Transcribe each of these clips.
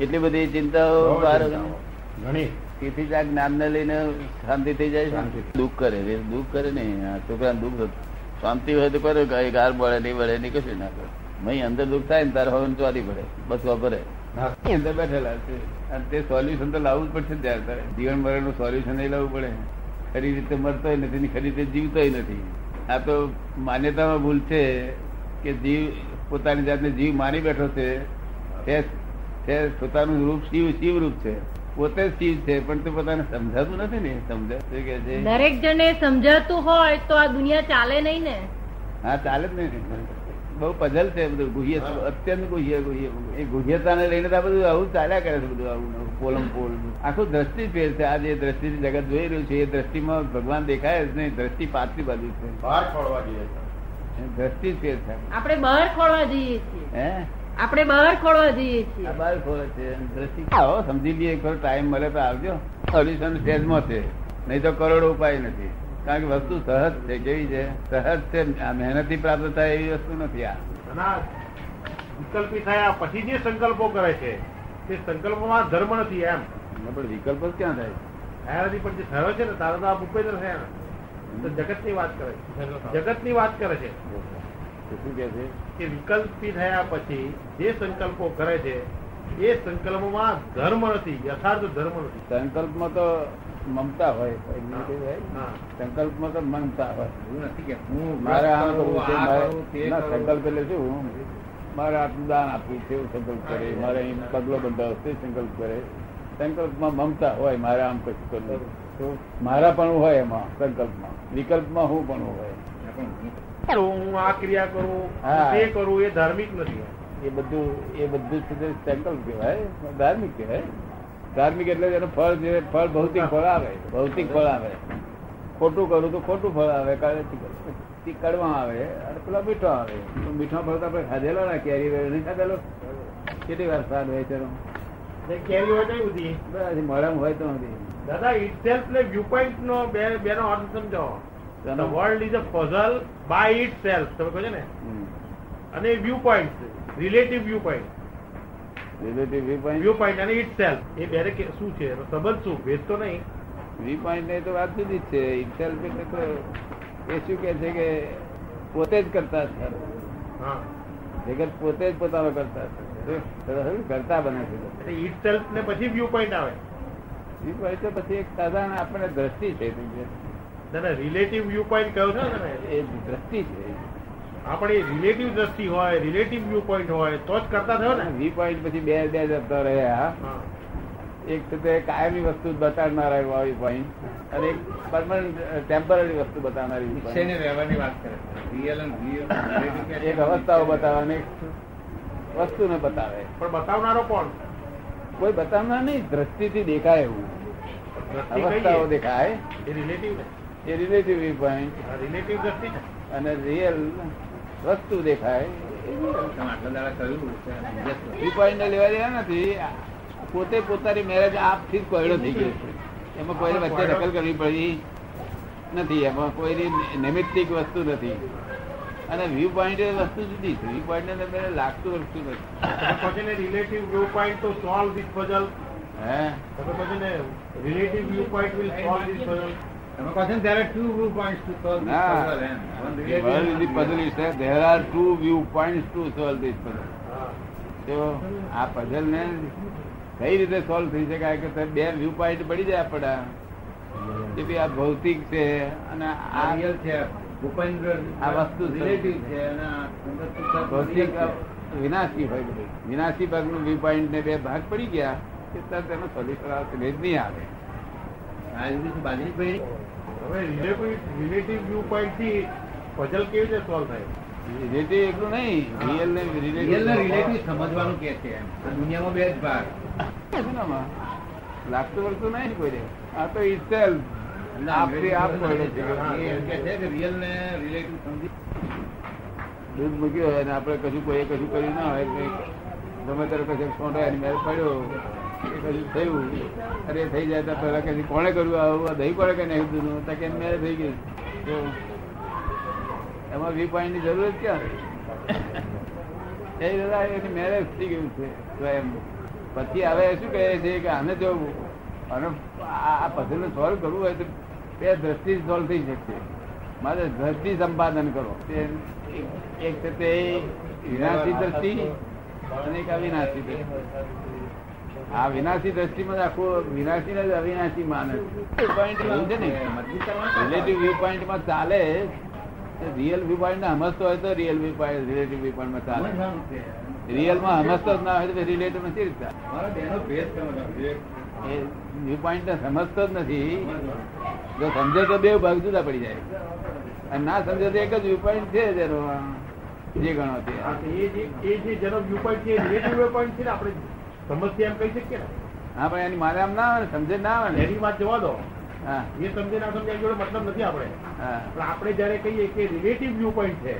એટલી બધી ચિંતાઓ. ઘણી. તેથી જ આ જ્ઞાન ને લઈને શાંતિ થઈ જાય. દુઃખ કરે દુઃખ કરે ને છોકરા દુઃખ શાંતિ હોય તો કરે ગાર બળે નહીં બળે નહીં કશું ના કરે. મહી અંદર દુઃખ થાય ને તારે હવે ચોરી પડે બસ વાપરે હા. અંદર બેઠેલા છે. અને તે સોલ્યુશન તો લાવવું જ પડશે ત્યારે. તારે જીવન મરણનું સોલ્યુશન નહીં લાવવું પડે. ખરી રીતે મરતોય નથી ખરી રીતે જીવતોય નથી. આ તો માન્યતામાં ભૂલ છે કે જીવ પોતાની જાતને જીવ મારી બેઠો છે. તે પોતાનું રૂપ શિવ શિવ રૂપ છે. પોતે શિવ છે પણ તે પોતાને સમજાતું નથી ને. સમજાતું કે છે? દરેક જણે સમજાતું હોય તો આ દુનિયા ચાલે નહીં ને. હા ચાલે જ નહીં બહુ પઝલ છે બધું ગુહ્ય અત્યંત ગુહ્ય ગુહ્ય. એ ગુહ્યતાને લઈને તો આ બધું આવું ચાલ્યા કરે છે બધું આવું પોલમ પોલ. આખું દ્રષ્ટિ ફેર છે. આ જે દ્રષ્ટિ જગત જોઈ રહ્યું છે એ દ્રષ્ટિમાં ભગવાન દેખાય જ નહીં. દ્રષ્ટિ પાછલી બાજુ છે. બહાર ખોળવા જોઈએ એ દ્રષ્ટિ જ ફેર છે આપણે બહાર ખોળવા જઈએ છીએ. હે? આપણે બહાર ખોળવા જઈએ છીએ. બહાર ખોલે છે. દ્રષ્ટિ આવો સમજી લઈએ ખરો ટાઈમ મળે તો આવજો. સોલ્યુશન સ્ટેજમાં છે? નહીં તો કરોડો ઉપાય નથી. કારણ કે વસ્તુ સહજ છે. કેવી છે? સહજ છે. મહેનતથી પ્રાપ્ત થાય એવી વસ્તુ નથી આ. વિકલ્પી થયા પછી જે સંકલ્પો કરે છે તે સંકલ્પોમાં ધર્મ નથી એમ. પણ વિકલ્પ જ ક્યાં થાય? નથી પણ જે થયો છે ને તારા તો આ ભૂપેન્દ્ર થયા જગત તો જગતની વાત કરે છે. જગતની વાત કરે છે. શું કે છે? કે વિકલ્પી થયા પછી જે સંકલ્પો કરે છે એ સંકલ્પમાં ધર્મ નથી યથાર્થ ધર્મ નથી. સંકલ્પમાં તો મમતા હોય સંકલ્પમાં તો મમતા હોય. એવું નથી કે હું મારે આમ કરવું છે. સંકલ્પ એટલે શું? મારે આટલું દાન આપવું છે એવું સંકલ્પ કરે. મારે અહીં પગલો બંધાવ તે સંકલ્પ કરે. સંકલ્પમાં મમતા હોય મારે આમ કશું કરવું તો મારા પણ હોય એમાં સંકલ્પમાં. વિકલ્પમાં હું પણ હોય. હું આ ક્રિયા કરું તે કરું એ ધાર્મિક નથી એ બધું એ બધું સેકલ કહેવાય ધાર્મિક કહેવાય. ધાર્મિક એટલે એનું ફળ જે ફળ ભૌતિક ફળ આવે. ભૌતિક ફળ આવે. ખોટું કરું તો ખોટું ફળ આવે કડવા આવે અને પેલા મીઠો આવે. તો મીઠા ફળ તો આપણે ખાધેલો ને કેરી વેરી નહીં ખાધેલો? કેટલી વાર સ્વાદ હોય છે એનો? તે કેરી હોય કઈ બધી. બસ હોય તો નથી. દાદા ઇટસેલ્ફ ને વ્યૂ પોઈન્ટ નો બે બે નો અર્થ સમજાવો. તેનો- the world is a puzzle by itself તમે કહો છો ને? અને viewpoint relative viewpoint Relative viewpoint. Viewpoint અને ઇટ સેલ્ફ એ બે શું છે? એનો સંબંધ શું? ભેદ તો નહીં. વ્યૂ પોઈન્ટ નહીં તો વાત જુદી જ છે. સેલ્ફ એટલે તો એ શું કે છે કે પોતે જ કરતા છે. હા. જગત પોતે જ પોતાનો કરતા છે. કરતા બને છે. ઇટ સેલ્ફ ને પછી વ્યૂ પોઈન્ટ આવે. Viewpoint તો પછી એક સાધારણ આપણને દ્રષ્ટિ છે તમે રિલેટિવ વ્યૂ પોઈન્ટ કહો છો તમે? એ દ્રષ્ટિ છે. આપણે રિલેટિવ દ્રષ્ટિ હોય રિલેટિવ વ્યૂ પોઈન્ટ હોય તો જ કરતા થયો ને? વ્યૂ પોઈન્ટ પછી બે બે જતા રહ્યા એક તો તે કાયમી વસ્તુ બતાવનારા વ્યૂ પોઈન્ટ અને એક પરમનન્ટ ટેમ્પરરી વસ્તુ બતાવનારી વ્યવહારની વાત કરે છે? રિયલ એક અવસ્થાઓ બતાવવાની વસ્તુને બતાવે. પણ બતાવનારો કોણ? કોઈ બતાવનાર નહીં દ્રષ્ટિથી દેખાય એવું. અવસ્થાઓ દેખાય. એ રિલેટિવ ને એ રિલેટિવ વ્યૂ પોઈન્ટ રિલેટિવ દ્રષ્ટિ અને રિયલ વસ્તુ દેખાય. વ્યૂ પોઈન્ટ ને લેવા દેવા નથી. પોતે પોતાની મેરેજ આપથી જ કોયડો થઈ ગયો છે. એમાં કોઈને વચ્ચે દખલ કરવી પડી નથી. એમાં કોઈની નૈમિત્તિક વસ્તુ નથી. અને વ્યૂ પોઈન્ટ એ વસ્તુ જુદી છે. વ્યૂ પોઈન્ટ ને મને લાગતું વસ્તુ નથી. રિલેટિવ વ્યૂ પોઈન્ટ તો સોલ્વ ધીસ પઝલ હે? તમે કહો છો ને relative view point will solve this puzzle આ ને કઈ રીતે સોલ્વ થઈ શકાય કે બે વ્યૂ પોઈન્ટ પડી જાય આપડા કે ભઈ આ ભૌતિક છે અને આ રિયલ છે. ભૂપેન્દ્ર આ વસ્તુ છે. છે અને ભૌતિક વિનાશી હોય બધું વિનાશી ભાગનું વ્યૂ પોઈન્ટ ને બે ભાગ પડી ગયા. કે તરત એનો સોલ્યુશન આવશે. નહીં જ નહીં આવે. આ રીતે બાજરી રિલેટિવ રિલેટિવ વ્યૂ પોઈન્ટથી પઝલ કેવી રીતે સોલ્વ થાય? રિલેટિવ એકલું નહીં રિયલ ને રિયલ રિલેટિવ સમજવાનું કે છે દુનિયામાં બે જ ભાગ. લાગતું વળતું નહીં ને આ તો ને દૂધ મૂક્યું હોય અને આપણે કશું કોઈ કશું કર્યું ના હોય ગમે ત્યારે કશું એની મેળ પડ્યો. થયું. અરે થઈ જાય તો પેલા કોણે કર્યું આવું? આ દહીં કોણે કઈ નાખ્યું દૂધનું તો કેમ મેં થઈ ગયું તો એમાં વી પોઈન્ટની જરૂર જ ક્યાં? એ દાદા એની મેરેજ થઈ ગયું છે. સ્વયં પછી હવે શું કહે છે કે આને જવું અને આ પઝલ સોલ્વ કરવું હોય તો બે દ્રષ્ટિ સોલ્વ થઈ શકશે. મારે દ્રષ્ટિ સંપાદન કરો. તે એક- એક છે તે વિનાશી દ્રષ્ટિ અને એક અવિનાશી દ્રષ્ટિ. આ વિનાશી દ્રષ્ટિમાં આખું વિનાશી ને જ અવિનાશી માને છે. ને? રિલેટિવ વ્યૂ પોઈન્ટમાં ચાલે. રિયલ વ્યૂ પોઈન્ટ ને સમજતો હોય તો real view point relative view પોઈન્ટમાં ચાલે. રિયલમાં સમજતો જ ના હોય તો રિલેટિવ નથી રીતના. એ વ્યૂ પોઈન્ટ ને સમજતો જ નથી. જો સમજે તો બે ભાગ જુદા પડી જાય. અને ના સમજે તો એક જ વ્યૂ પોઈન્ટ છે જેનો જે ગણો છે. એ જે એ જે જેનો વ્યૂ પોઈન્ટ છે રિલેટિવ વ્યૂ પોઈન્ટ છે ને આપણે સમજથી એમ કહી શકીએ ને? હા પણ એની મારે આમ ના આવે ને સમજે ના આવે ને. એની વાત જવા દો. હા. એ સમજે ના સમજે જોડે મતલબ નથી આપણે. પણ આપણે જયારે કહીએ કે રિલેટિવ વ્યૂ પોઈન્ટ છે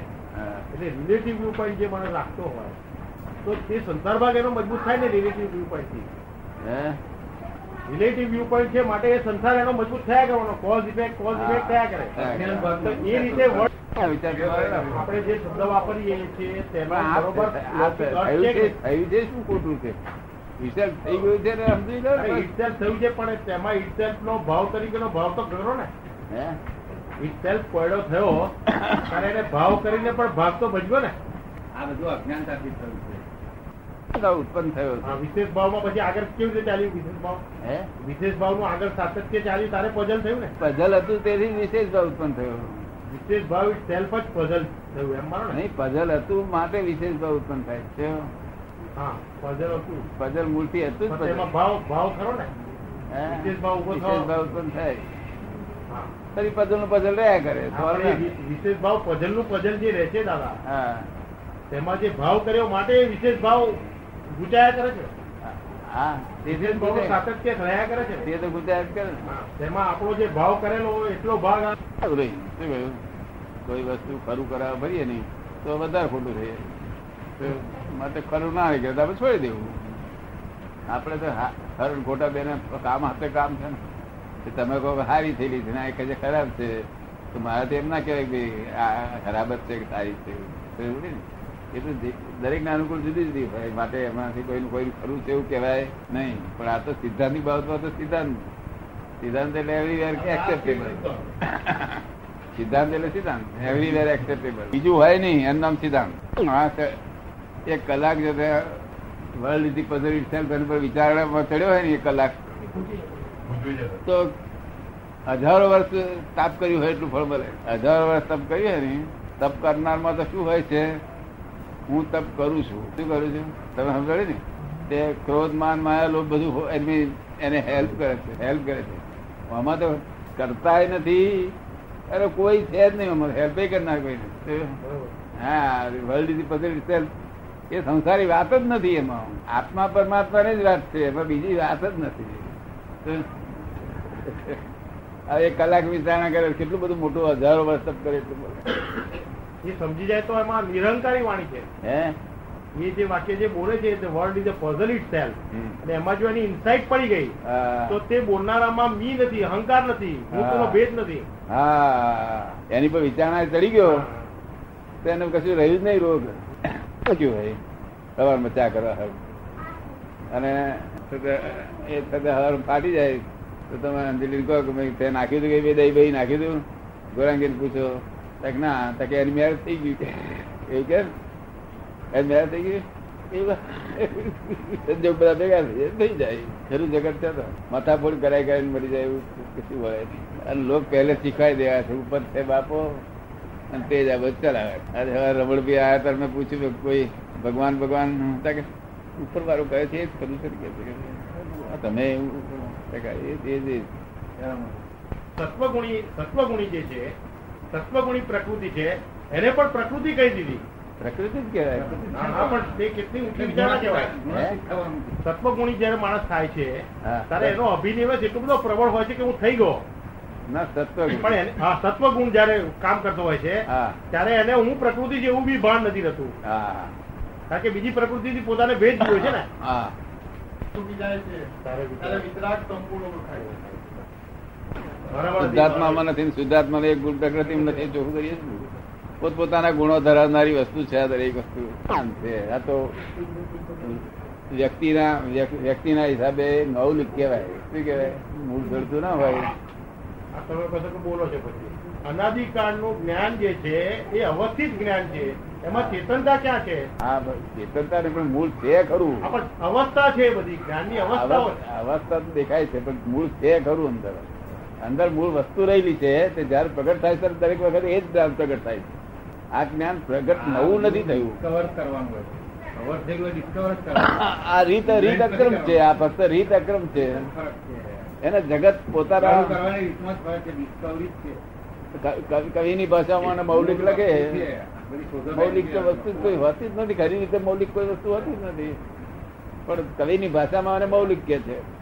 એટલે રિલેટિવ વ્યૂ પોઈન્ટ જે મને રાખતો હોય તો તે સંસાર ભાગ એનો મજબૂત થાય ને રિલેટિવ વ્યૂ પોઈન્ટથી. રિલેટિવ વ્યૂ પોઈન્ટ છે માટે એ સંસાર એનો મજબૂત થયા કરવાનો કોઝ ઇફેક્ટ કોઝ ઇફેક્ટ થયા કરે. તો એ રીતે. આપણે જે શબ્દ વાપરીએ છીએ તેમાં આ બરોબર થયું છે શું ખોટું છે? વિચાર થઈ ગયું છે ને સમજી લો અરે થયું છે પણ તેમાં itself નો ભાવ તરીકેનો ભાવ તો કરો ને. હે? કોયડો થયો ત્યારે એને ભાવ કરીને પણ ભાગ તો ભજવો ને. આ બધું અજ્ઞાનતાથી થયું છે. ઉત્પન્ન થયો વિશેષ ભાવમાં પછી આગળ કેવી રીતે ચાલ્યું વિશેષ ભાવ? હે? વિશેષ ભાવનું આગળ સાતત્ય ચાલ્યું તારે પઝલ થયું ને? પઝલ હતું તેથી વિશેષ ભાવ ઉત્પન્ન થયો. વિશેષ ભાવ સેલ્ફ જ પઝલ થયું એમ મારો નહીં પઝલ હતું માટે વિશેષ ભાવ ઉત્પન્ન થાય છે. પઝલ મૂર્તિ હતું જ. ભાવ ભાવ ખરો ને? વિશેષ ભાવ ઉત્પન્ન થાય. ફરી પઝલનું પઝલ રહ્યા કરે વિશેષ ભાવ પઝલનું પઝલ જે રહે છે દાદા હા. તેમાં જે ભાવ કર્યો માટે વિશેષ ભાવ ગુચાયા કરે છે. હા. વિશેષ ભાવ સાતત્ય રહ્યા કરે છે. તે તો ગુજરાત કરે ને. તેમાં આપણો જે ભાવ કરેલો એટલો ભાગ રહી. શું કહ્યું? કોઈ વસ્તુ ખરું કરાવે ભરીએ નહીં તો વધારે ખોટું થઈ જાય માટે ખરું ના તો આપણે છોડી દેવું. આપણે તો ખરું ખોટા બેને કામ હાથે કામ છે ને. તમે કહો હારી થયેલી છે ને, આ કહે ખરાબ છે. તો મારે એમ ના કહેવાય કે આ ખરાબ જ છે કે સારી છે. એવું ને. એ તો દરેકને અનુકૂળ જુદી જુદી હોય. માટે એમાંથી કોઈનું કોઈ ખરું છે એવું કહેવાય નહીં. પણ આ તો સિદ્ધાંતની બાબતમાં તો સિદ્ધાંત. સિદ્ધાંત એટલે એવરીવેર એક્સેપ્ટેબલ સિદ્ધાંત એટલે સિદ્ધાંત. એવરીવેર એક્સેપ્ટેબલ બીજું હોય નહીં એમ નામ સિદ્ધાંત. હા. એક કલાક જો world is puzzle itself એના પર વિચારણામાં ચડ્યો હોય ને એક કલાક તો હજારો વર્ષ તાપ કર્યું હોય એટલું ફળ મળે. હજારો વર્ષ તપ કર્યું હોય ને તપ કરનારમાં તો શું હોય છે? હું તપ કરું છું. શું કરું છું? તમે સમજાડે ને? તે ક્રોધ માન માયા લોભ બધું એની એને હેલ્પ કરે છે હેલ્પ કરે છે. આમાં તો કરતાય નથી. અરે કોઈ છે જ નહીં અમારે હેલ્પ કરનાર કોઈ નથી. હા વર્લ્ડ ઇઝ પઝલ ઇટસેલ્ફ એ સંસારી વાત જ નથી એમાં. આત્મા પરમાત્માની જ વાત છે એમાં બીજી વાત જ નથી. હવે એક કલાક વિચારણા કરે કેટલું બધું મોટું હજારો વર્ષ તપ કરે એટલું બધું. એ સમજી જાય તો એમાં નિરંકારી વાણી છે. હે? એ જે વાક્ય જે બોલે છે the world is a puzzle itself અને એમાં જો એની ઇન્સાઇટ પડી ગઈ તો તે બોલનારામાં મી નથી અહંકાર નથી હું હા. ભેદ નથી. હા. એની પર વિચારણા ચડી ગયો તો એને કશું રહ્યું જ નહીં રોગ. શું હોય. સવારમાં ચા કરો હર અને એ થતા હર ફાટી જાય. તો તમે અંજલિ કહો કે ભાઈ નાખ્યું હતું કે બે દહીં બહી નાખી દઉં ગોરાંગીને પૂછો. તક ના તક એની મેરેજ થઈ ગયું કે એવું કે એની મેરેજ થઈ ગયું બધા ભેગા થઈ જાય, છે તો. માથાફોડ કરાઈ કરાઈને મરી જાય એવું. કશું હોય અને લોક પહેલે શીખવાડી દેવા છે. ઉપર છે બાપો. અને તે જ આ બધું ચલાવે આજે હવે રમણભાઈ આયા ત્યારે મેં પૂછ્યું કે કોઈ ભગવાન ભગવાન? હતા કે ઉપર વાળું કહે છે એ જ કરું છે. કે છે કે આ તમે એવું એ જ- એ જ- સત્વગુણી સત્વગુણી જે છે સત્વગુણી પ્રકૃતિ છે એને પણ પ્રકૃતિ કહી દીધી. પ્રકૃતિ જ કહેવાય. પણ તે કેટલી ઊંચી વિચારણા કહેવાય સત્વગુણી જયારે માણસ થાય છે. ત્યારે એનો અભિનિવેશ એટલો બધો પ્રબળ હોય છે કે હું થઈ ગયો. ના સત્વ પણ સત્વગુણ જયારે કામ કરતો હોય છે ત્યારે એને હું પ્રકૃતિ જેવું બી ભાન નથી રહેતું. કારણ કે બીજી પ્રકૃતિ પોતાને ભેદ જોયો છે ને. હા નથી ને એક ગુણ પ્રકૃતિ નથી ચોખ્ખું કરીએ પોતપોતાના ગુણો ધરાવનારી વસ્તુ છે આ દરેક વસ્તુ. છે. આ તો વ્યક્તિના વ્યક- વ્યક્તિના હિસાબે નવલિક કહેવાય. શું કહેવાય? મૂળ જડતું ના હોય. તમે તો બોલો છો પછી. અનાદિકાળનું જ્ઞાન જે છે એ અવસ્થિત જ્ઞાન છે. એમાં ચેતનતા ક્યાં છે? હા ચેતનતા ને પણ મૂળ છે ખરું. અવસ્થા છે બધી જ્ઞાનની અવસ્થા અવસ્થા તો દેખાય છે પણ મૂળ છે ખરું અંદર. અંદર મૂળ વસ્તુ રહેલી છે તે જયારે પ્રગટ થાય ત્યારે દરેક વખતે એ જ જ્ઞાન પ્રગટ થાય છે. આ જ્ઞાન પ્રગટ નવું નથી થયું. કવર કરવાનું આ રીત રીત અક્રમ છે આ ફક્ત રીત અક્રમ છે. એને જગત પોતાના કવિ- કવિની ભાષામાં મૌલિક લખે. મૌલિક તો વસ્તુ કોઈ હોતી જ નથી ખરી રીતે મૌલિક કોઈ વસ્તુ હોતી જ નથી. પણ કવિની ભાષામાં અને મૌલિક કે છે.